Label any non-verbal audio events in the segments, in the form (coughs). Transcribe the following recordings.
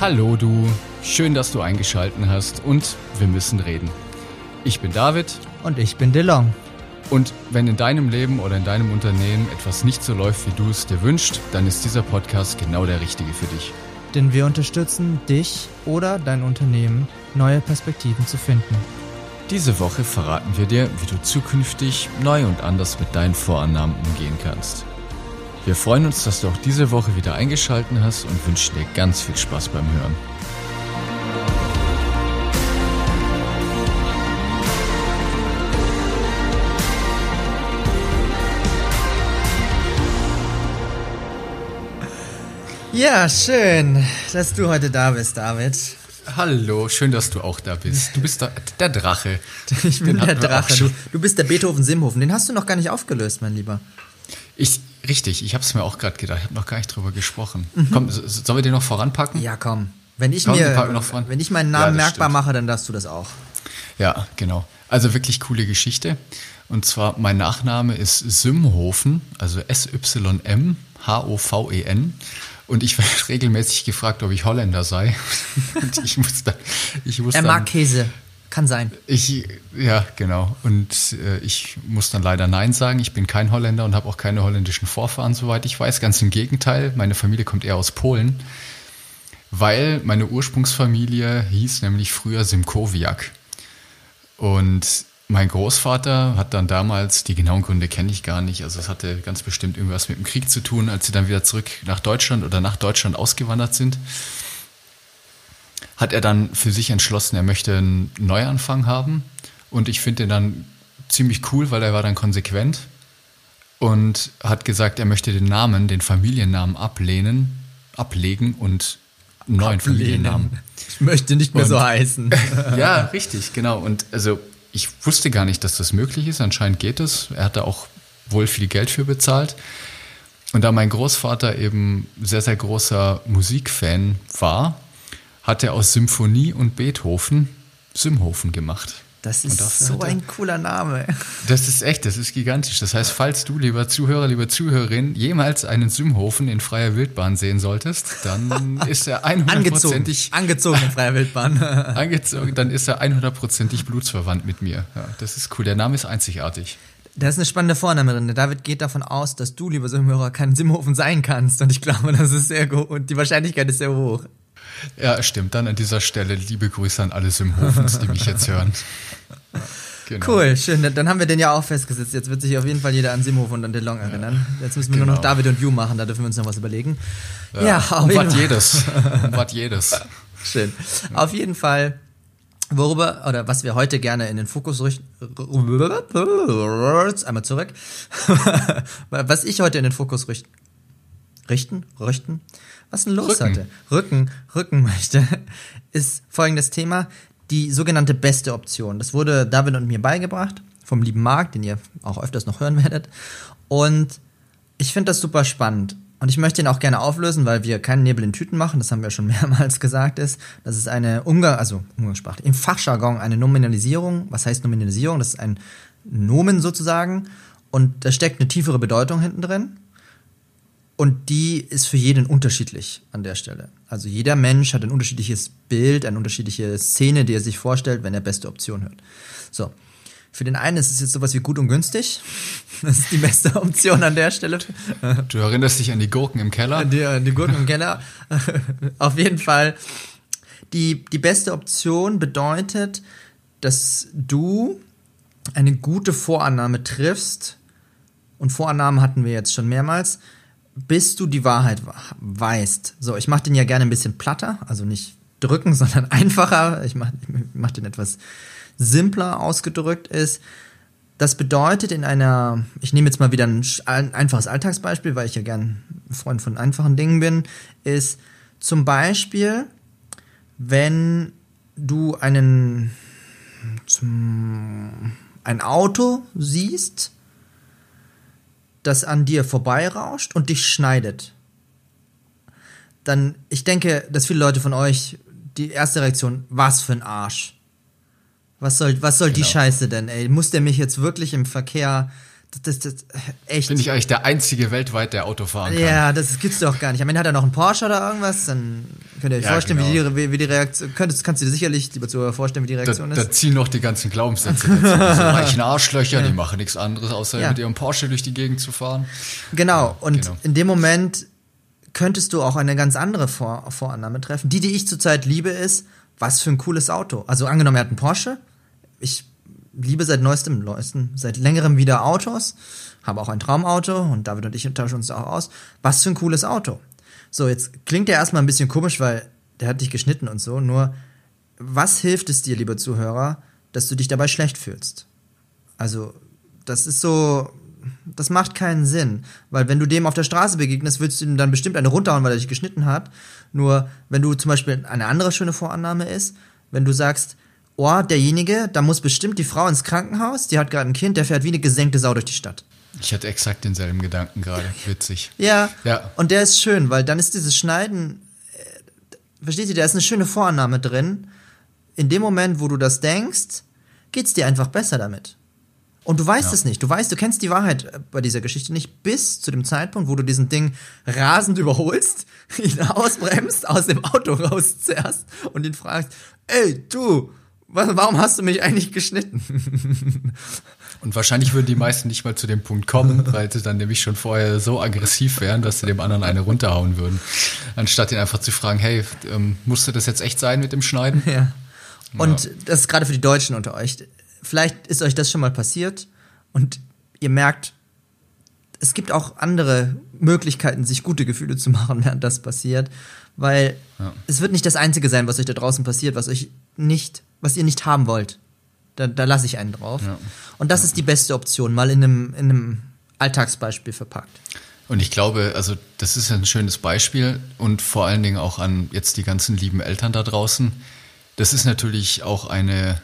Hallo du, schön, dass du eingeschalten hast und wir müssen reden. Ich bin David Und ich bin DeLong. und wenn in deinem Leben oder in deinem Unternehmen etwas nicht so läuft, wie du es dir wünschst, dann ist dieser Podcast genau der richtige für dich. Denn wir unterstützen dich oder dein Unternehmen, neue Perspektiven zu finden. Diese Woche verraten wir dir, wie du zukünftig neu und anders mit deinen Vorannahmen umgehen kannst. Wir freuen uns, dass du auch diese Woche wieder eingeschalten hast und wünschen dir ganz viel Spaß beim Hören. Ja, schön, dass du heute da bist, David. Hallo, schön, dass du auch da bist. Du bist der, der Drache. (laughs) Ich bin Den der Drache. Du, bist der Beethoven-Simhofen. Den hast du noch gar nicht aufgelöst, mein Lieber. Ich, richtig, ich habe es mir auch gerade gedacht. Ich habe noch gar nicht drüber gesprochen. Komm, so- so- sollen wir den noch voranpacken? Ja, komm. Wenn ich, Komm, mir, wenn ich meinen Ja, Namen das merkbar stimmt. mache, dann darfst du das auch. Ja, genau. Also wirklich coole Geschichte. Und zwar, mein Nachname ist Symhofen, also S-Y-M-H-O-V-E-N. Und ich werde (laughs) regelmäßig gefragt, ob ich Holländer sei. (laughs) Und ich muss dann, ich muss Er dann, mag Käse. Kann sein. Ich, ja, genau. Und äh, ich muss dann leider Nein sagen. Ich bin kein Holländer und habe auch keine holländischen Vorfahren, soweit ich weiß. Ganz im Gegenteil. Meine Familie kommt eher aus Polen, weil meine Ursprungsfamilie hieß nämlich früher Simkowiak. Und mein Großvater hat dann damals, die genauen Gründe kenne ich gar nicht, also es hatte ganz bestimmt irgendwas mit dem Krieg zu tun, als sie dann wieder zurück nach Deutschland oder nach Deutschland ausgewandert sind hat er dann für sich entschlossen, er möchte einen Neuanfang haben. Und ich finde ihn dann ziemlich cool, weil er war dann konsequent und hat gesagt, er möchte den Namen, den Familiennamen ablehnen, ablegen und einen neuen Familiennamen. Ich möchte nicht mehr Und- so heißen. (laughs) Ja, richtig, genau. Und also ich wusste gar nicht, dass das möglich ist. Anscheinend geht es. Er hat da auch wohl viel Geld für bezahlt. Und da mein Großvater eben sehr, sehr großer Musikfan war, hat er aus Symphonie und Beethoven Simhofen gemacht. Das ist so ein cooler Name. (laughs) Das ist echt, das ist gigantisch. Das heißt, falls du, lieber Zuhörer, lieber Zuhörerin, jemals einen Simhofen in freier Wildbahn sehen solltest, dann (laughs) ist er Angezogen. einhundertprozentig Angezogen in freier Wildbahn. (laughs) angezogen, dann ist er 100%ig blutsverwandt mit mir. Ja, das ist cool. Der Name ist einzigartig. Da ist eine spannende Vorname drin. Der David geht davon aus, dass du, lieber Simhörer, kein Simhofen sein kannst. Und ich glaube, das ist sehr gut. Und die Wahrscheinlichkeit ist sehr hoch. Ja, stimmt. Dann an dieser Stelle liebe Grüße an alle Simhofens, die mich jetzt hören. Genau. Cool, schön. Dann haben wir den ja auch festgesetzt. Jetzt wird sich auf jeden Fall jeder an Simhofen und an DeLong erinnern. Jetzt müssen wir nur noch genau. David und You machen. Da dürfen wir uns noch was überlegen. Ja, auf Um jeden Fall. jedes. Um was (laughs) jedes. Schön. Auf jeden Fall, worüber oder was wir heute gerne in den Fokus richten. Einmal zurück. (laughs) was ich heute in den Fokus richten. Richten? Richten? Was denn los Rücken. heute? Rücken, rücken möchte, ist folgendes Thema. Die sogenannte beste Option. Das wurde David und mir beigebracht vom lieben Marc, den ihr auch öfters noch hören werdet. Und ich finde das super spannend. Und ich möchte ihn auch gerne auflösen, weil wir keinen Nebel in Tüten machen, das haben wir schon (laughs) mehrmals gesagt, ist, das ist eine Umgang, also Umgangssprache, im Fachjargon eine Nominalisierung. Was heißt Nominalisierung? Das ist ein Nomen sozusagen. Und da steckt eine tiefere Bedeutung hinten drin. Und die ist für jeden unterschiedlich an der Stelle. Also jeder Mensch hat ein unterschiedliches Bild, eine unterschiedliche Szene, die er sich vorstellt, wenn er beste Option hört. So. Für den einen ist es jetzt sowas wie gut und günstig. (laughs) Das ist die beste Option an der Stelle. (laughs) Du erinnerst dich an die Gurken im Keller? Die, die Gurken im (laughs) Keller. Auf jeden Fall. Die, die beste Option bedeutet, dass du eine gute Vorannahme triffst. Und Vorannahmen hatten wir jetzt schon mehrmals, bis du die Wahrheit weißt. So, ich mache den ja gerne ein bisschen platter, also nicht drücken, (laughs) sondern einfacher. Ich mache mach den etwas simpler ausgedrückt ist. Das bedeutet in einer, ich nehme jetzt mal wieder ein, einfaches Alltagsbeispiel, weil ich ja gern Freund von einfachen Dingen bin, ist zum Beispiel, wenn du einen, zum, ein Auto siehst, das an dir vorbeirauscht und dich schneidet, dann, ich denke, dass viele Leute von euch die erste Reaktion, was für ein Arsch. Was soll, was soll die Genau. Scheiße denn, ey? Muss der mich jetzt wirklich im Verkehr das, das, echt. Bin ich eigentlich der einzige weltweit, der Auto fahren kann. Ja, das gibt's doch gar nicht. Am Ende hat er noch einen Porsche oder irgendwas, dann könnt ihr euch Ja, vorstellen, genau. wie, die, wie, die Reaktion, könntest, kannst du dir sicherlich, lieber Zuhörer, vorstellen, wie die Da, Reaktion da ist. ziehen noch die ganzen Glaubenssätze (laughs) dazu. Diese reichen Arschlöcher, die machen nichts anderes, außer Ja. mit ihrem Porsche durch die Gegend zu fahren. Genau, und genau. in dem Moment könntest du auch eine ganz andere Vor Vorannahme treffen. Die, die ich zurzeit liebe, ist, was für ein cooles Auto. Also angenommen, er hat einen Porsche. Ich liebe seit neuestem, neuestem seit längerem wieder Autos. Habe auch ein Traumauto und David und ich tauschen uns auch aus. Was für ein cooles Auto. So, jetzt klingt der erstmal ein bisschen komisch, weil der hat dich geschnitten und so. Nur, was hilft es dir, lieber Zuhörer, dass du dich dabei schlecht fühlst? Also, das ist so, das macht keinen Sinn. Weil wenn du dem auf der Straße begegnest, willst du ihm dann bestimmt eine runterhauen, weil er dich geschnitten hat. Nur, wenn du zum Beispiel eine andere schöne Vorannahme ist, wenn du sagst, oh, derjenige, da muss bestimmt die Frau ins Krankenhaus, die hat gerade ein Kind, der fährt wie eine gesenkte Sau durch die Stadt. Ich hatte exakt denselben Gedanken gerade. (laughs) Witzig. Ja. Ja. Und der ist schön, weil dann ist dieses Schneiden, äh, versteht ihr, da ist eine schöne Vorannahme drin. In dem Moment, wo du das denkst, geht's dir einfach besser damit. Und du weißt Ja. es nicht. Du weißt, du kennst die Wahrheit äh, bei dieser Geschichte nicht bis zu dem Zeitpunkt, wo du diesen Ding rasend überholst, (laughs) ihn ausbremst, aus dem Auto rauszerrst und ihn fragst, ey, du, warum hast du mich eigentlich geschnitten? (laughs) Und wahrscheinlich würden die meisten nicht mal zu dem Punkt kommen, (laughs) weil sie dann nämlich schon vorher so aggressiv wären, dass sie dem anderen eine runterhauen würden. Anstatt ihn einfach zu fragen, hey, ähm, musste das jetzt echt sein mit dem Schneiden? Ja. Und das ist gerade für die Deutschen unter euch. Vielleicht ist euch das schon mal passiert und ihr merkt, es gibt auch andere Möglichkeiten, sich gute Gefühle zu machen, (laughs) während das passiert, weil Ja. es wird nicht das Einzige sein, was euch da draußen passiert, was euch nicht, was ihr nicht haben wollt. Da, da lasse ich einen drauf. Ja. Und das ist die beste Option, mal in einem, in einem Alltagsbeispiel verpackt. Und ich glaube, also das ist ein schönes Beispiel und vor allen Dingen auch an jetzt die ganzen lieben Eltern da draußen. Das ist natürlich auch eine.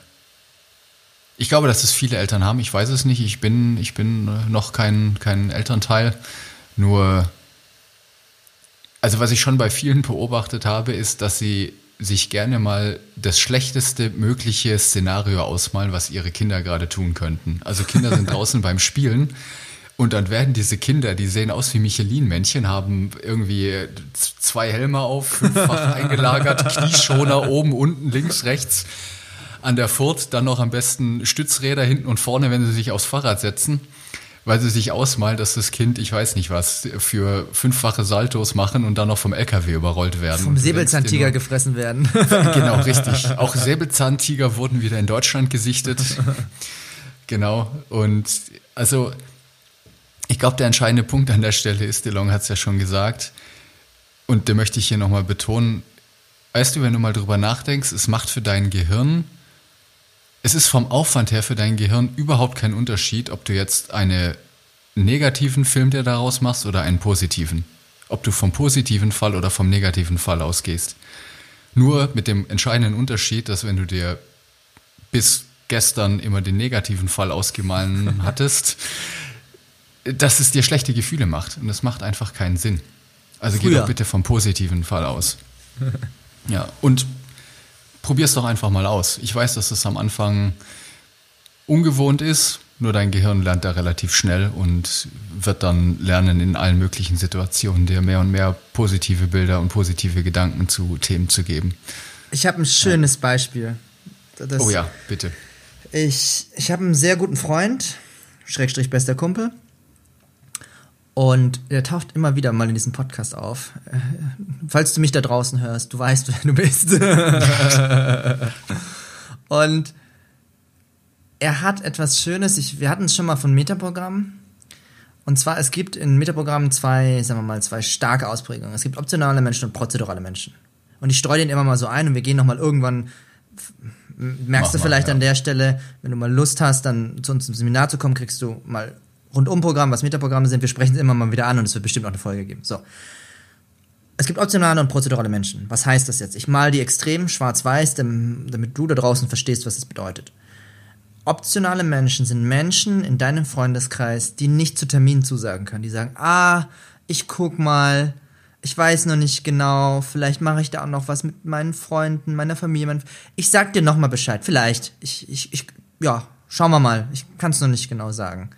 Ich glaube, dass es viele Eltern haben. Ich weiß es nicht. Ich bin, ich bin noch kein, kein Elternteil. Nur, also was ich schon bei vielen beobachtet habe, ist, dass sie sich gerne mal das schlechteste mögliche Szenario ausmalen, was ihre Kinder gerade tun könnten. Also Kinder sind (laughs) draußen beim Spielen und dann werden diese Kinder, die sehen aus wie Michelin-Männchen, haben irgendwie zwei Helme auf, fünffach (laughs) eingelagert, Knieschoner oben, unten, links, rechts an der Furt, dann noch am besten Stützräder hinten und vorne, wenn sie sich aufs Fahrrad setzen, weil sie sich ausmalen, dass das Kind, ich weiß nicht was, für fünffache Saltos machen und dann noch vom LKW überrollt werden. Vom Säbelzahntiger gefressen werden. (laughs) Genau, (laughs) richtig. Auch Säbelzahntiger wurden wieder in Deutschland gesichtet. (laughs) Genau. Und also, ich glaube, der entscheidende Punkt an der Stelle ist, DeLong hat es ja schon gesagt, und den möchte ich hier nochmal betonen, weißt du, wenn du mal drüber nachdenkst, es macht für dein Gehirn, es ist vom Aufwand her für dein Gehirn überhaupt kein Unterschied, ob du jetzt einen negativen Film dir daraus machst oder einen positiven. Ob du vom positiven Fall oder vom negativen Fall ausgehst. Nur mit dem entscheidenden Unterschied, dass wenn du dir bis gestern immer den negativen Fall ausgemahlen (laughs) hattest, dass es dir schlechte Gefühle macht. Und das macht einfach keinen Sinn. Also geh Früher. doch bitte vom positiven Fall aus. (laughs) Ja, und probier's doch einfach mal aus. Ich weiß, dass es am Anfang ungewohnt ist, nur dein Gehirn lernt da relativ schnell und wird dann lernen, in allen möglichen Situationen dir mehr und mehr positive Bilder und positive Gedanken zu Themen zu geben. Ich habe ein schönes Beispiel. Das, Oh ja, bitte. Ich, ich habe einen sehr guten Freund, Schrägstrich bester Kumpel. Und der taucht immer wieder mal in diesem Podcast auf. Äh, Falls du mich da draußen hörst, du weißt, wer du bist. (laughs) Und er hat etwas Schönes. Ich, wir hatten es schon mal von Metaprogrammen. Und zwar, es gibt in Metaprogrammen zwei, sagen wir mal, zwei starke Ausprägungen. Es gibt optionale Menschen und prozedurale Menschen. Und ich streue den immer mal so ein und wir gehen nochmal irgendwann merkst Mach du mal, vielleicht ja. an der Stelle, wenn du mal Lust hast, dann zu uns zum Seminar zu kommen, kriegst du mal Rundumprogramm, was Metaprogramme sind. Wir sprechen es immer mal wieder an und es wird bestimmt auch eine Folge geben. So. Es gibt optionale und prozedurale Menschen. Was heißt das jetzt? Ich mal die extrem schwarz-weiß, damit du da draußen verstehst, was das bedeutet. Optionale Menschen sind Menschen in deinem Freundeskreis, die nicht zu Terminen zusagen können. Die sagen, ah, ich guck mal, ich weiß noch nicht genau, vielleicht mache ich da auch noch was mit meinen Freunden, meiner Familie. Ich sag dir noch mal Bescheid, vielleicht. Ich, ich, ich, ja, schauen wir mal. Ich kann es noch nicht genau sagen.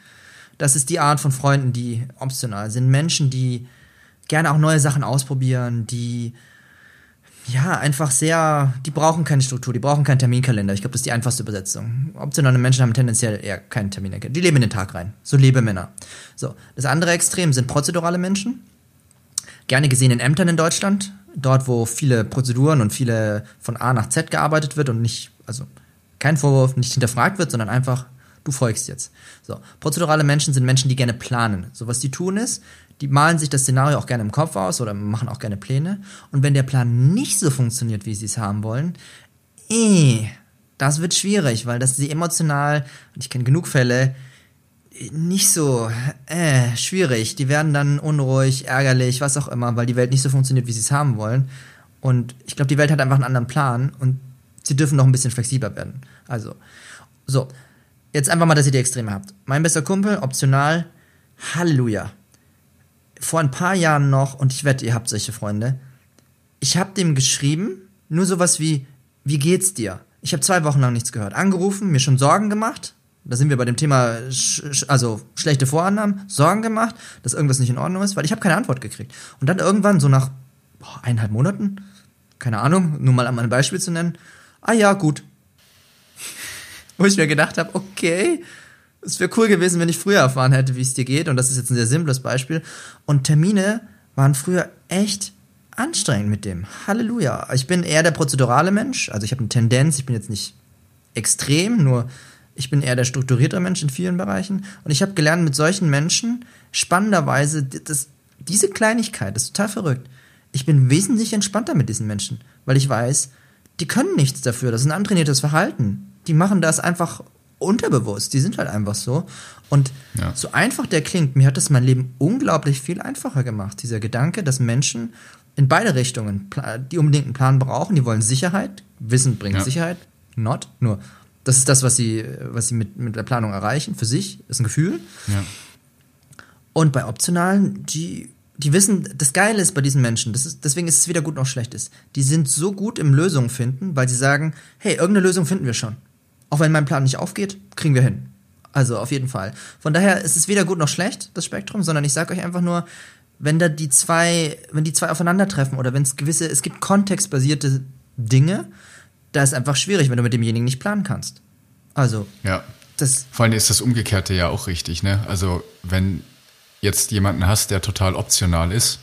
Das ist die Art von Freunden, die optional sind. Menschen, die gerne auch neue Sachen ausprobieren, die ja einfach sehr, die brauchen keine Struktur, die brauchen keinen Terminkalender. Ich glaube, das ist die einfachste Übersetzung. Optionale Menschen haben tendenziell eher keinen Terminkalender. Die leben in den Tag rein. So Lebemänner. So, das andere Extrem sind prozedurale Menschen. Gerne gesehen in Ämtern in Deutschland, dort, wo viele Prozeduren und viele von A nach Z gearbeitet wird und nicht, also kein Vorwurf, nicht hinterfragt wird, sondern einfach, du folgst jetzt. So, prozedurale Menschen sind Menschen, die gerne planen. So, was die tun ist, die malen sich das Szenario auch gerne im Kopf aus oder machen auch gerne Pläne. Und wenn der Plan nicht so funktioniert, wie sie es haben wollen, eh, das wird schwierig, weil das sie emotional, und ich kenne genug Fälle, nicht so, äh, schwierig. Die werden dann unruhig, ärgerlich, was auch immer, weil die Welt nicht so funktioniert, wie sie es haben wollen. Und ich glaube, die Welt hat einfach einen anderen Plan und sie dürfen noch ein bisschen flexibler werden. Also, so. Jetzt einfach mal, dass ihr die Extreme habt. Mein bester Kumpel, optional, Halleluja vor ein paar Jahren noch, und ich wette, ihr habt solche Freunde, ich habe dem geschrieben, nur sowas wie, wie geht's dir? Ich habe zwei Wochen lang nichts gehört. Angerufen, mir schon Sorgen gemacht. Da sind wir bei dem Thema, also schlechte Vorannahmen, Sorgen gemacht, dass irgendwas nicht in Ordnung ist, weil ich habe keine Antwort gekriegt. Und dann irgendwann, so nach boah, eineinhalb Monaten, keine Ahnung, nur mal ein Beispiel zu nennen, ah ja, gut. (laughs) Wo ich mir gedacht habe, okay, es wäre cool gewesen, wenn ich früher erfahren hätte, wie es dir geht. Und das ist jetzt ein sehr simples Beispiel. Und Termine waren früher echt anstrengend mit dem. Halleluja. Ich bin eher der prozedurale Mensch. Also ich habe eine Tendenz, ich bin jetzt nicht extrem, nur ich bin eher der strukturierte Mensch in vielen Bereichen. Und ich habe gelernt, mit solchen Menschen spannenderweise, das, diese Kleinigkeit, das ist total verrückt. Ich bin wesentlich entspannter mit diesen Menschen, weil ich weiß, die können nichts dafür. Das ist ein antrainiertes Verhalten. Die machen das einfach unterbewusst. Die sind halt einfach so. Und ja. so einfach der klingt, mir hat das mein Leben unglaublich viel einfacher gemacht. Dieser Gedanke, dass Menschen in beide Richtungen, die unbedingt einen Plan brauchen, die wollen Sicherheit, Wissen bringt ja. Sicherheit, not, nur das ist das, was sie, was sie mit, mit der Planung erreichen, für sich, ist ein Gefühl. Ja. Und bei Optionalen, die, die wissen, das Geile ist bei diesen Menschen, das ist, deswegen ist es weder gut noch schlecht ist. Die sind so gut im Lösungen finden, weil sie sagen, hey, irgendeine Lösung finden wir schon. Auch wenn mein Plan nicht aufgeht, kriegen wir hin. Also auf jeden Fall. Von daher ist es weder gut noch schlecht, das Spektrum, sondern ich sage euch einfach nur, wenn da die zwei, wenn die zwei aufeinandertreffen oder wenn es gewisse, es gibt kontextbasierte Dinge, da ist einfach schwierig, wenn du mit demjenigen nicht planen kannst. Also. Ja. Das Vor allem ist das Umgekehrte ja auch richtig, ne? Also, wenn jetzt jemanden hast, der total optional ist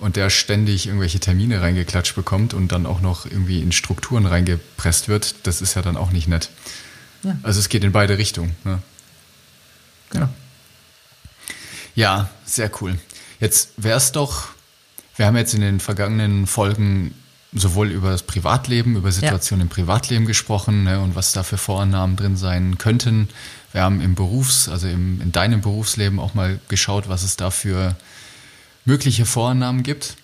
und der ständig irgendwelche Termine reingeklatscht bekommt und dann auch noch irgendwie in Strukturen reingepresst wird, das ist ja dann auch nicht nett. Ja. Also es geht in beide Richtungen. Ne? Genau. Ja, sehr cool. Jetzt wäre es doch, wir haben jetzt in den vergangenen Folgen sowohl über das Privatleben, über Situationen ja. im Privatleben gesprochen ne, und was da für Vorannahmen drin sein könnten. Wir haben im Berufs-, also im, in deinem Berufsleben auch mal geschaut, was es da für mögliche Vorannahmen gibt.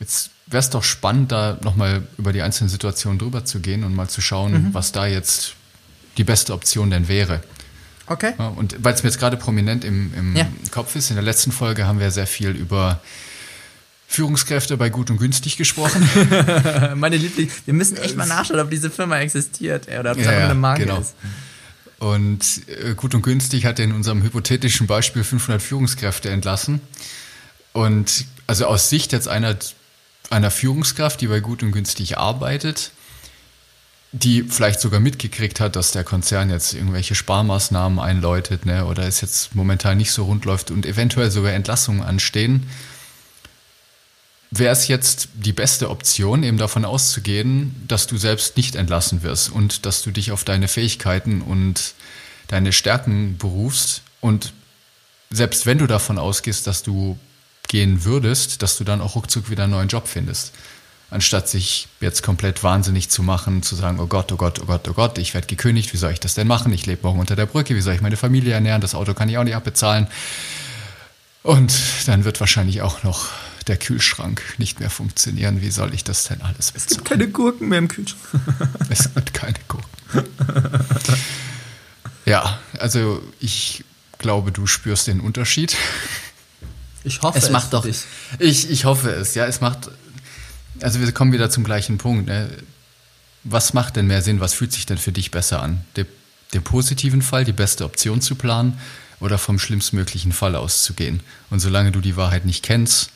Jetzt wäre es doch spannend, da nochmal über die einzelnen Situationen drüber zu gehen und mal zu schauen, mhm. was da jetzt die beste Option denn wäre. Okay. Ja, und weil es mir jetzt gerade prominent im, im ja. Kopf ist, in der letzten Folge haben wir sehr viel über Führungskräfte bei gut und günstig gesprochen. (laughs) Meine Liebling, wir müssen echt mal nachschauen, ob diese Firma existiert oder ob es ja, eine Marke genau. ist. Und äh, gut und günstig hat in unserem hypothetischen Beispiel 500 Führungskräfte entlassen. Und also aus Sicht jetzt einer, einer Führungskraft, die bei gut und günstig arbeitet, die vielleicht sogar mitgekriegt hat, dass der Konzern jetzt irgendwelche Sparmaßnahmen einläutet ne, oder es jetzt momentan nicht so rund läuft und eventuell sogar Entlassungen anstehen, wäre es jetzt die beste Option, eben davon auszugehen, dass du selbst nicht entlassen wirst und dass du dich auf deine Fähigkeiten und deine Stärken berufst und selbst wenn du davon ausgehst, dass du gehen würdest, dass du dann auch ruckzuck wieder einen neuen Job findest anstatt sich jetzt komplett wahnsinnig zu machen, zu sagen, oh Gott, oh Gott, oh Gott, oh Gott, ich werde gekündigt, wie soll ich das denn machen? Ich lebe morgen unter der Brücke, wie soll ich meine Familie ernähren? Das Auto kann ich auch nicht abbezahlen. Und dann wird wahrscheinlich auch noch der Kühlschrank nicht mehr funktionieren. Wie soll ich das denn alles bezahlen? Es gibt keine Gurken mehr im Kühlschrank. (laughs) es gibt keine Gurken. ja, also ich glaube, du spürst den Unterschied. Ich hoffe es. Es macht doch. Ich, ich hoffe es, ja. Es macht also wir kommen wieder zum gleichen Punkt. Ne? Was macht denn mehr Sinn? Was fühlt sich denn für dich besser an? Den, den positiven Fall, die beste Option zu planen oder vom schlimmstmöglichen Fall auszugehen. Und solange du die Wahrheit nicht kennst,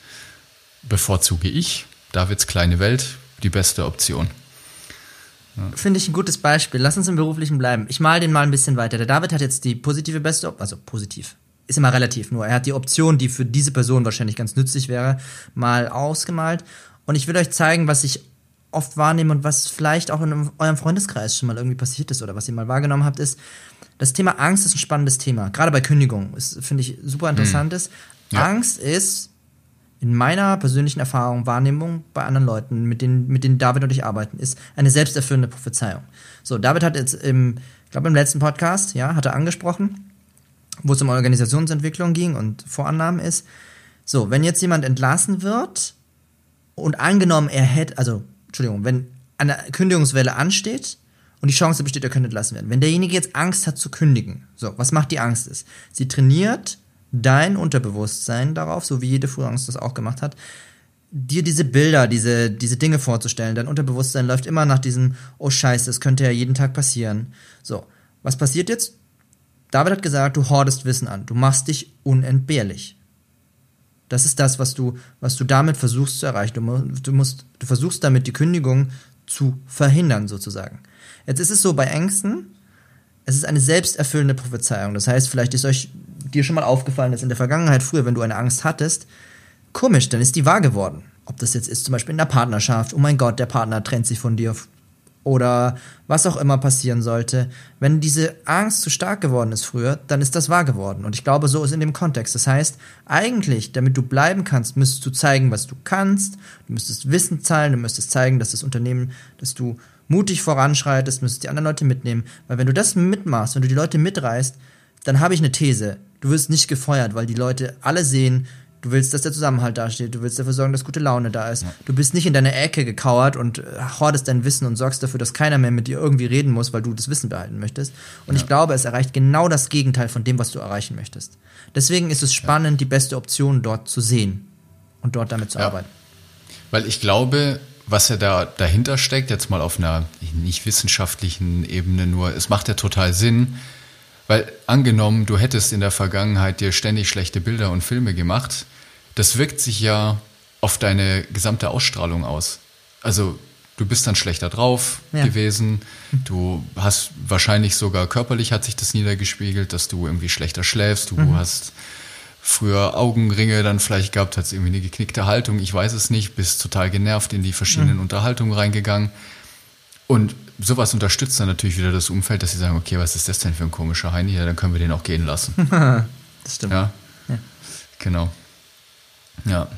bevorzuge ich, Davids kleine Welt, die beste Option. Finde ich ein gutes Beispiel. Lass uns im Beruflichen bleiben. Ich mal den mal ein bisschen weiter. Der David hat jetzt die positive beste, Op also positiv, ist immer relativ nur. Er hat die Option, die für diese Person wahrscheinlich ganz nützlich wäre, mal ausgemalt. Und ich will euch zeigen, was ich oft wahrnehme und was vielleicht auch in eurem Freundeskreis schon mal irgendwie passiert ist oder was ihr mal wahrgenommen habt, ist, das Thema Angst ist ein spannendes Thema. Gerade bei Kündigung finde ich super interessant. Hm. Ja. Angst ist in meiner persönlichen Erfahrung, Wahrnehmung bei anderen Leuten, mit denen, mit denen David und ich arbeiten, ist eine selbsterfüllende Prophezeiung. So, David hat jetzt im, ich glaube im letzten Podcast, ja, hat er angesprochen, wo es um Organisationsentwicklung ging und Vorannahmen ist. So, wenn jetzt jemand entlassen wird und angenommen er hätte, also, Entschuldigung, wenn eine Kündigungswelle ansteht und die Chance besteht, er könnte entlassen werden. Wenn derjenige jetzt Angst hat zu kündigen, so, was macht die Angst ist? Sie trainiert dein Unterbewusstsein darauf, so wie jede Frühangst das auch gemacht hat, dir diese Bilder, diese, diese Dinge vorzustellen. Dein Unterbewusstsein läuft immer nach diesem, oh Scheiße, das könnte ja jeden Tag passieren. So, was passiert jetzt? David hat gesagt, du hordest Wissen an, du machst dich unentbehrlich. Das ist das, was du, was du damit versuchst zu erreichen. Du, du, musst, du versuchst damit die Kündigung zu verhindern, sozusagen. Jetzt ist es so bei Ängsten, es ist eine selbsterfüllende Prophezeiung. Das heißt, vielleicht ist euch dir schon mal aufgefallen ist in der Vergangenheit, früher, wenn du eine Angst hattest, komisch, dann ist die wahr geworden. Ob das jetzt ist, zum Beispiel in der Partnerschaft, oh mein Gott, der Partner trennt sich von dir oder was auch immer passieren sollte. Wenn diese Angst zu stark geworden ist früher, dann ist das wahr geworden. Und ich glaube, so ist in dem Kontext. Das heißt, eigentlich, damit du bleiben kannst, müsstest du zeigen, was du kannst. Du müsstest Wissen zahlen, du müsstest zeigen, dass das Unternehmen, dass du mutig voranschreitest, müsstest die anderen Leute mitnehmen. Weil wenn du das mitmachst, wenn du die Leute mitreißt, dann habe ich eine These. Du wirst nicht gefeuert, weil die Leute alle sehen, du willst, dass der Zusammenhalt dasteht, du willst dafür sorgen, dass gute Laune da ist. Ja. Du bist nicht in deine Ecke gekauert und äh, hortest dein Wissen und sorgst dafür, dass keiner mehr mit dir irgendwie reden muss, weil du das Wissen behalten möchtest. Und ja. ich glaube, es erreicht genau das Gegenteil von dem, was du erreichen möchtest. Deswegen ist es spannend, ja. die beste Option dort zu sehen und dort damit zu arbeiten. Weil ich glaube, was ja da dahinter steckt, jetzt mal auf einer nicht wissenschaftlichen Ebene nur, es macht ja total Sinn, weil angenommen, du hättest in der Vergangenheit dir ständig schlechte Bilder und Filme gemacht, das wirkt sich ja auf deine gesamte Ausstrahlung aus. Also du bist dann schlechter drauf ja. gewesen, du hast wahrscheinlich sogar körperlich hat sich das niedergespiegelt, dass du irgendwie schlechter schläfst, du mhm. hast früher Augenringe dann vielleicht gehabt, hast irgendwie eine geknickte Haltung, ich weiß es nicht, bist total genervt in die verschiedenen mhm. Unterhaltungen reingegangen. Und sowas unterstützt dann natürlich wieder das Umfeld, dass sie sagen, okay, was ist das denn für ein komischer Heini? Ja, dann können wir den auch gehen lassen. (laughs) das stimmt. Ja? ja. Genau. Ja.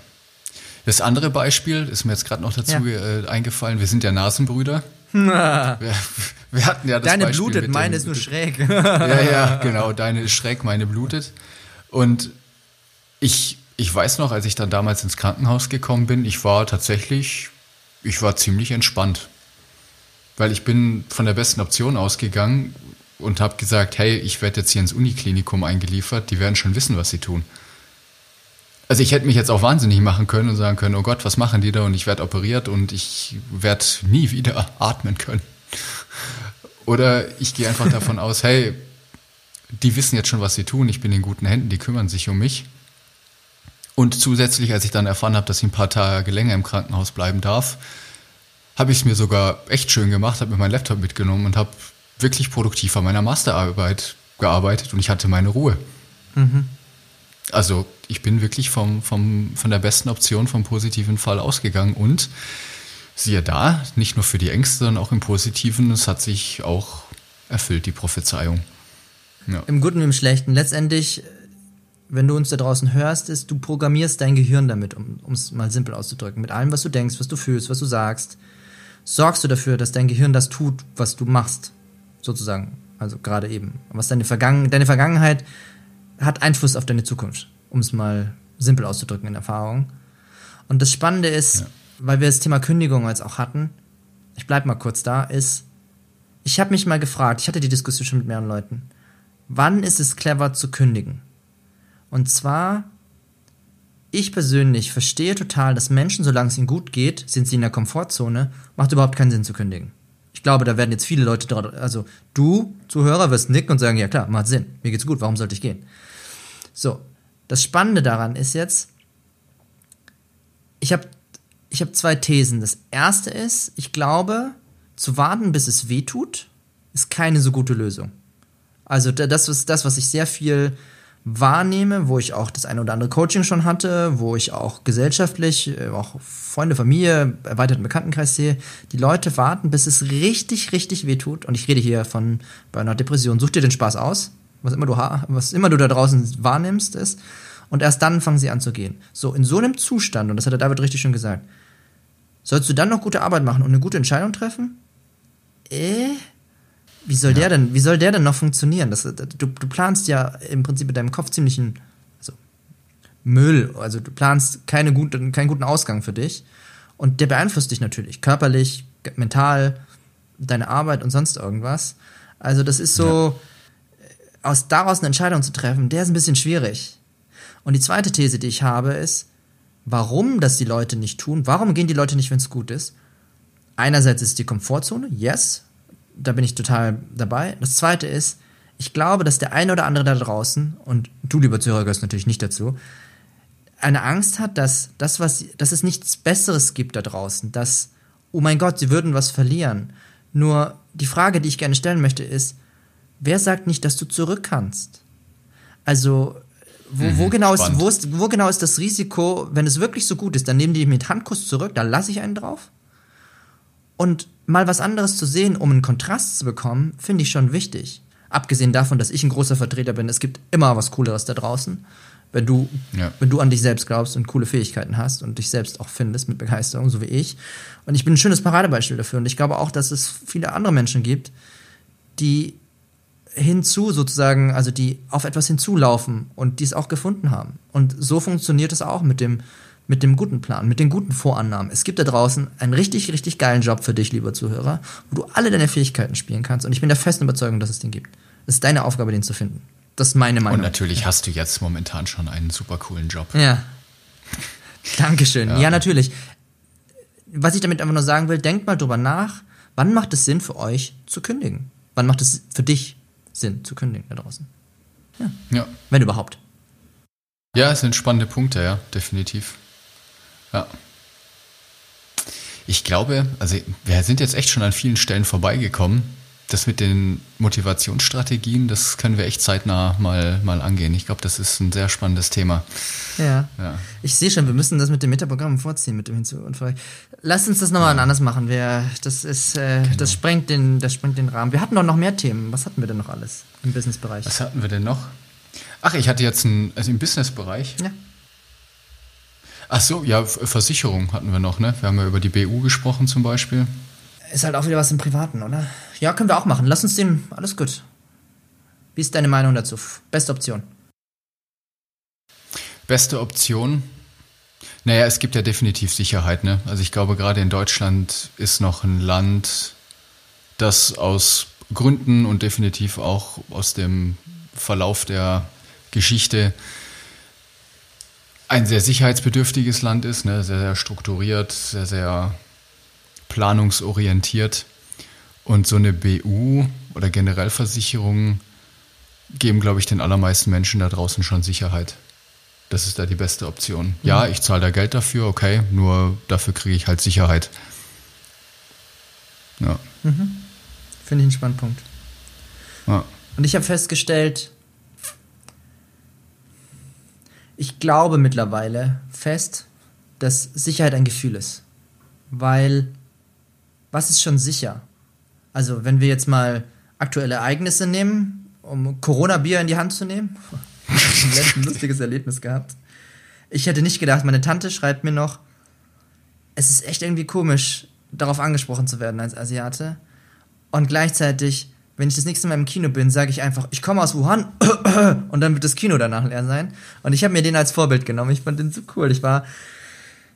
Das andere Beispiel ist mir jetzt gerade noch dazu ja. äh, eingefallen. Wir sind ja Nasenbrüder. (laughs) wir, wir, hatten ja das Deine Beispiel blutet, meine dem, ist nur schräg. (laughs) ja, ja, (laughs) genau. Deine ist schräg, meine blutet. Und ich, ich weiß noch, als ich dann damals ins Krankenhaus gekommen bin, ich war tatsächlich, ich war ziemlich entspannt weil ich bin von der besten Option ausgegangen und habe gesagt, hey, ich werde jetzt hier ins Uniklinikum eingeliefert, die werden schon wissen, was sie tun. Also ich hätte mich jetzt auch wahnsinnig machen können und sagen können, oh Gott, was machen die da und ich werde operiert und ich werde nie wieder (laughs) atmen können. Oder ich gehe einfach davon aus, hey, die wissen jetzt schon, was sie tun, ich bin in guten Händen, die kümmern sich um mich. Und zusätzlich, als ich dann erfahren habe, dass ich ein paar Tage länger im Krankenhaus bleiben darf, habe ich es mir sogar echt schön gemacht, habe mir meinen Laptop mitgenommen und habe wirklich produktiv an meiner Masterarbeit gearbeitet und ich hatte meine Ruhe. Mhm. Also ich bin wirklich vom, vom, von der besten Option, vom positiven Fall ausgegangen und siehe da, nicht nur für die Ängste, sondern auch im Positiven, es hat sich auch erfüllt, die Prophezeiung. Ja. Im Guten und im Schlechten. Letztendlich, wenn du uns da draußen hörst, ist, du programmierst dein Gehirn damit, um es mal simpel auszudrücken. Mit allem, was du denkst, was du fühlst, was du sagst sorgst du dafür, dass dein Gehirn das tut, was du machst, sozusagen. Also gerade eben. Was deine, Vergangen deine Vergangenheit hat Einfluss auf deine Zukunft, um es mal simpel auszudrücken in Erfahrung. Und das Spannende ist, ja. weil wir das Thema Kündigung jetzt auch hatten, ich bleib mal kurz da, ist, ich habe mich mal gefragt, ich hatte die Diskussion schon mit mehreren Leuten, wann ist es clever zu kündigen? Und zwar ich persönlich verstehe total, dass Menschen, solange es ihnen gut geht, sind sie in der Komfortzone, macht überhaupt keinen Sinn zu kündigen. Ich glaube, da werden jetzt viele Leute, also du, Zuhörer, wirst nicken und sagen, ja klar, macht Sinn, mir geht's gut, warum sollte ich gehen? So, das Spannende daran ist jetzt, ich habe ich hab zwei Thesen. Das erste ist, ich glaube, zu warten, bis es weh tut, ist keine so gute Lösung. Also da- das ist das, was ich sehr viel wahrnehme, wo ich auch das eine oder andere Coaching schon hatte, wo ich auch gesellschaftlich, äh, auch Freunde, Familie, erweiterten Bekanntenkreis sehe. Die Leute warten, bis es richtig, richtig weh tut. Und ich rede hier von Burnout, Depression. Such dir den Spaß aus, was immer du, was immer du da draußen wahrnimmst, ist. Und erst dann fangen sie an zu gehen. So, in so einem Zustand, und das hat der David richtig schon gesagt, sollst du dann noch gute Arbeit machen und eine gute Entscheidung treffen? Äh? Wie soll der denn, wie soll der denn noch funktionieren? Das, du, du planst ja im Prinzip in deinem Kopf ziemlichen also Müll. Also du planst keine guten, keinen guten Ausgang für dich. Und der beeinflusst dich natürlich. Körperlich, mental, deine Arbeit und sonst irgendwas. Also das ist so, äh, aus daraus eine Entscheidung zu treffen, der ist ein bisschen schwierig. Und die zweite These, die ich habe, ist, warum das die Leute nicht tun. Warum gehen die Leute nicht, wenn es gut ist? Einerseits ist die Komfortzone, yes, da bin ich total dabei. Das zweite ist, ich glaube, dass der eine oder andere da draußen, und du, lieber Zuhörer, gehörst natürlich nicht dazu, eine Angst hat, dass, das, was, dass es nichts Besseres gibt da draußen, dass, oh mein Gott, sie würden was verlieren. Nur die Frage, die ich gerne stellen möchte, ist, wer sagt nicht, dass du zurück kannst? Also, wo, wo, genau ist, wo, ist, wo genau ist das Risiko, wenn es wirklich so gut ist, dann nehmen die mit Handkuss zurück, da lasse ich einen drauf. Und mal was anderes zu sehen, um einen Kontrast zu bekommen, finde ich schon wichtig. Abgesehen davon, dass ich ein großer Vertreter bin, es gibt immer was Cooleres da draußen. Wenn du, Ja. wenn du an dich selbst glaubst und coole Fähigkeiten hast und dich selbst auch findest mit Begeisterung, so wie ich. Und ich bin ein schönes Paradebeispiel dafür. Und ich glaube auch, dass es viele andere Menschen gibt, die hinzu sozusagen, also die auf etwas hinzulaufen und die es auch gefunden haben. Und so funktioniert es auch mit dem, mit dem guten Plan, mit den guten Vorannahmen. Es gibt da draußen einen richtig, richtig geilen Job für dich, lieber Zuhörer, wo du alle deine Fähigkeiten spielen kannst. Und ich bin der festen Überzeugung, dass es den gibt. Es ist deine Aufgabe, den zu finden. Das ist meine Und Meinung. natürlich hast du jetzt momentan schon einen super coolen Job. Ja. (laughs) Dankeschön. Ja. natürlich. Was ich damit einfach nur sagen will, denkt mal drüber nach, wann macht es Sinn für euch zu kündigen? Wann macht es für dich Sinn zu kündigen da draußen? Ja. Wenn überhaupt. Ja, es sind spannende Punkte, ja, definitiv. Ja. Ich glaube, also wir sind jetzt echt schon an vielen Stellen vorbeigekommen. Das mit den Motivationsstrategien, das können wir echt zeitnah mal, mal angehen. Ich glaube, das ist ein sehr spannendes Thema. Ja. Ja. Ich sehe schon, wir müssen das mit dem Metaprogramm vorziehen, mit dem Hinzu und Vor- Lass uns das nochmal anders machen. Wir, das ist, äh, das sprengt den, das sprengt den Rahmen. Wir hatten doch noch mehr Themen. Was hatten wir denn noch alles im Businessbereich? Was hatten wir denn noch? Ach, ich hatte jetzt ein, also im Businessbereich. Ja. Ach so, ja, Versicherung hatten wir noch, ne? Wir haben ja über die BU gesprochen zum Beispiel. Ist halt auch wieder was im Privaten, oder? Ja, können wir auch machen. Lass uns den. Alles gut. Wie ist deine Meinung dazu? Beste Option. Beste Option? Naja, es gibt ja definitiv Sicherheit, ne? Also ich glaube, gerade in Deutschland ist noch ein Land, das aus Gründen und definitiv auch aus dem Verlauf der Geschichte ein sehr sicherheitsbedürftiges Land ist, ne? sehr, sehr strukturiert, sehr, sehr planungsorientiert. Und so eine BU oder generell Versicherungen geben, glaube ich, den allermeisten Menschen da draußen schon Sicherheit. Das ist da die beste Option. Ja, ich zahle da Geld dafür, okay, nur dafür kriege ich halt Sicherheit. Ja. Finde ich einen Spannpunkt. ja. Und ich habe festgestellt, ich glaube mittlerweile fest, dass Sicherheit ein Gefühl ist. Weil, was ist schon sicher? Also, wenn wir jetzt mal aktuelle Ereignisse nehmen, um Corona-Bier in die Hand zu nehmen. Ich habe ein (laughs) lustiges Erlebnis gehabt. Ich hätte nicht gedacht, meine Tante schreibt mir noch, es ist echt irgendwie komisch, darauf angesprochen zu werden als Asiate. Und gleichzeitig, wenn ich das nächste Mal im Kino bin, sage ich einfach, ich komme aus Wuhan (coughs) und dann wird das Kino danach leer sein. Und ich habe mir den als Vorbild genommen. Ich fand den so cool. Ich war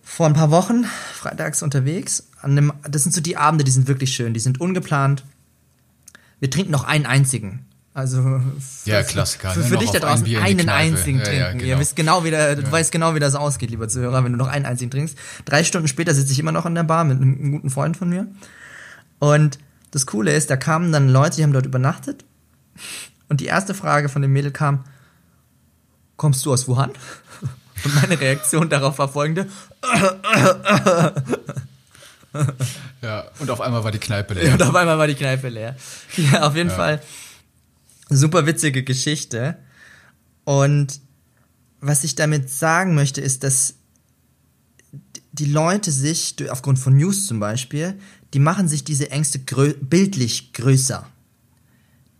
vor ein paar Wochen freitags unterwegs. An einem, das sind so die Abende, die sind wirklich schön. Die sind ungeplant. Wir trinken noch einen einzigen. Also Ja, für- Klassiker, Für, ne? für Noch dich da ein draußen in die einen einzigen Ja, trinken. ja, Ihr genau. wisst genau, wie der, du weißt genau, wie das ausgeht, lieber Zuhörer, wenn du noch einen einzigen trinkst. Drei Stunden später sitze ich immer noch an der Bar mit einem guten Freund von mir. Und das Coole ist, da kamen dann Leute, die haben dort übernachtet. Und die erste Frage von dem Mädel kam, kommst du aus Wuhan? Und meine Reaktion darauf war folgende. Ja, und auf einmal war die Kneipe Und leer. auf einmal war die Kneipe leer. Ja, auf jeden Ja. Fall super witzige Geschichte. Und was ich damit sagen möchte, ist, dass die Leute sich, aufgrund von News zum Beispiel, die machen sich diese Ängste grö bildlich größer.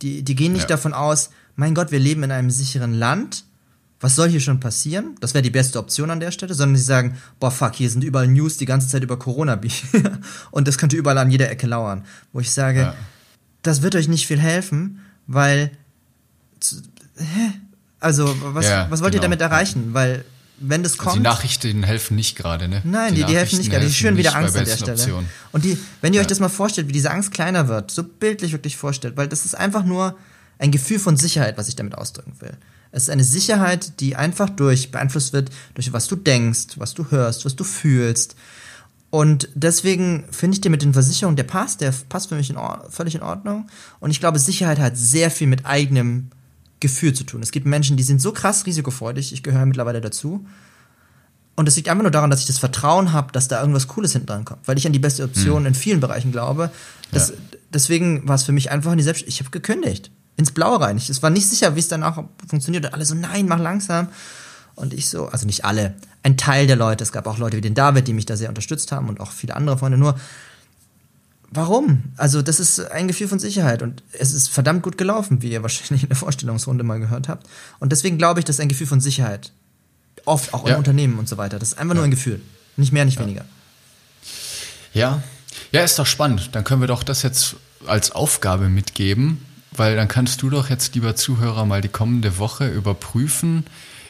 Die, die gehen nicht Ja. davon aus, mein Gott, wir leben in einem sicheren Land. Was soll hier schon passieren? Das wäre die beste Option an der Stelle, sondern sie sagen, boah, fuck, hier sind überall News die ganze Zeit über Corona (laughs) und das könnte überall an jeder Ecke lauern. Wo ich sage, Ja. das wird euch nicht viel helfen, weil hä? also was, Ja, was wollt ihr genau. damit erreichen? Weil wenn das Also kommt, die Nachrichten helfen nicht gerade, ne? Nein, die, die, helfen nicht gerade. Die schüren wieder Angst an der Stelle. Optionen. Und die, wenn ihr euch Ja. das mal vorstellt, wie diese Angst kleiner wird, so bildlich wirklich vorstellt, weil das ist einfach nur ein Gefühl von Sicherheit, was ich damit ausdrücken will. Es ist eine Sicherheit, die einfach durch beeinflusst wird, durch was du denkst, was du hörst, was du fühlst. Und deswegen finde ich den mit den Versicherungen, der passt, der passt für mich in völlig in Ordnung. Und ich glaube, Sicherheit hat sehr viel mit eigenem Gefühl zu tun. Es gibt Menschen, die sind so krass risikofreudig, ich gehöre mittlerweile dazu. Und es liegt einfach nur daran, dass ich das Vertrauen habe, dass da irgendwas Cooles hinten dran kommt, weil ich an die beste Option in vielen Bereichen glaube. Das, Ja. Deswegen war es für mich einfach in die Selbst Ich habe gekündigt. Ins Blaue rein. Ich es war nicht sicher, wie es danach funktioniert. Und alle so, nein, mach langsam. Und ich so, also nicht alle, ein Teil der Leute. Es gab auch Leute wie den David, die mich da sehr unterstützt haben und auch viele andere Freunde. Nur, warum? Also, das ist ein Gefühl von Sicherheit und es ist verdammt gut gelaufen, wie ihr wahrscheinlich in der Vorstellungsrunde mal gehört habt. Und deswegen glaube ich, das ist ein Gefühl von Sicherheit. Oft auch in Ja. Unternehmen und so weiter. Das ist einfach nur ein Gefühl. Nicht mehr, nicht weniger. Ja. Ja, ist doch spannend. Dann können wir doch das jetzt als Aufgabe mitgeben, weil dann kannst du doch jetzt, lieber Zuhörer, mal die kommende Woche überprüfen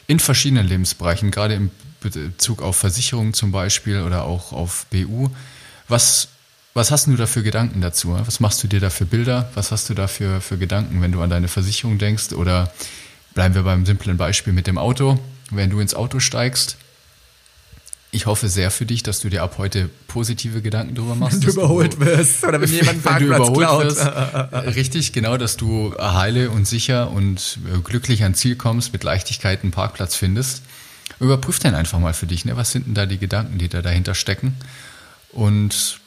in verschiedenen Lebensbereichen, gerade im Bezug auf Versicherungen zum Beispiel oder auch auf BU. Was, was hast du da für Gedanken dazu? Was machst du dir da für Bilder? Was hast du da für, für Gedanken, wenn du an deine Versicherung denkst? Oder bleiben wir beim simplen Beispiel mit dem Auto. Wenn du ins Auto steigst, ich hoffe sehr für dich, dass du dir ab heute positive Gedanken darüber machst. dass wirst. Oder wenn (laughs) jemand wenn du überholt wirst. Richtig, genau, dass du heile und sicher und äh, glücklich ans Ziel kommst, mit Leichtigkeit einen Parkplatz findest. Überprüf den einfach mal für dich. Ne? Was sind denn da die Gedanken, die da dahinter stecken? Und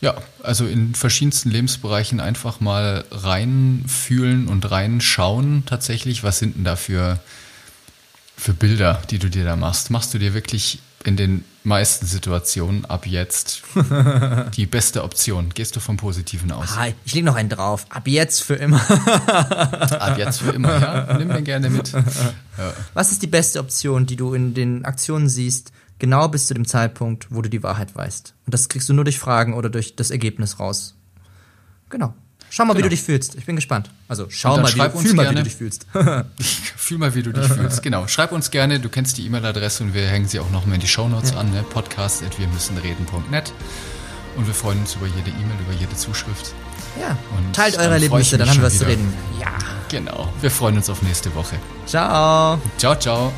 ja, also in verschiedensten Lebensbereichen einfach mal reinfühlen und reinschauen tatsächlich, was sind denn da für, für Bilder, die du dir da machst. Machst du dir wirklich in den meisten Situationen ab jetzt (laughs) die beste Option? Gehst du vom Positiven aus? Ah, ich leg noch einen drauf. Ab jetzt für immer. (laughs) Ab jetzt für immer, ja? Nimm den gerne mit. Was ist die beste Option, die du in den Aktionen siehst, genau bis zu dem Zeitpunkt, wo du die Wahrheit weißt? Und das kriegst du nur durch Fragen oder durch das Ergebnis raus. Genau. Schau mal, wie Genau. du dich fühlst. Ich bin gespannt. Also schau mal, wie schreib du, uns fühl mal, wie gerne. du dich fühlst. (laughs) Fühl mal, wie du dich fühlst. Genau. Schreib uns gerne. Du kennst die E-Mail-Adresse und wir hängen sie auch nochmal in die Shownotes an. Ne? Podcast at wir müssen reden.net. Und wir freuen uns über jede E-Mail, über jede Zuschrift. ja. Und Teilt eure Erlebnisse, dann haben wir was zu wieder. reden. Ja. Genau. Wir freuen uns auf nächste Woche. Ciao. Ciao, ciao.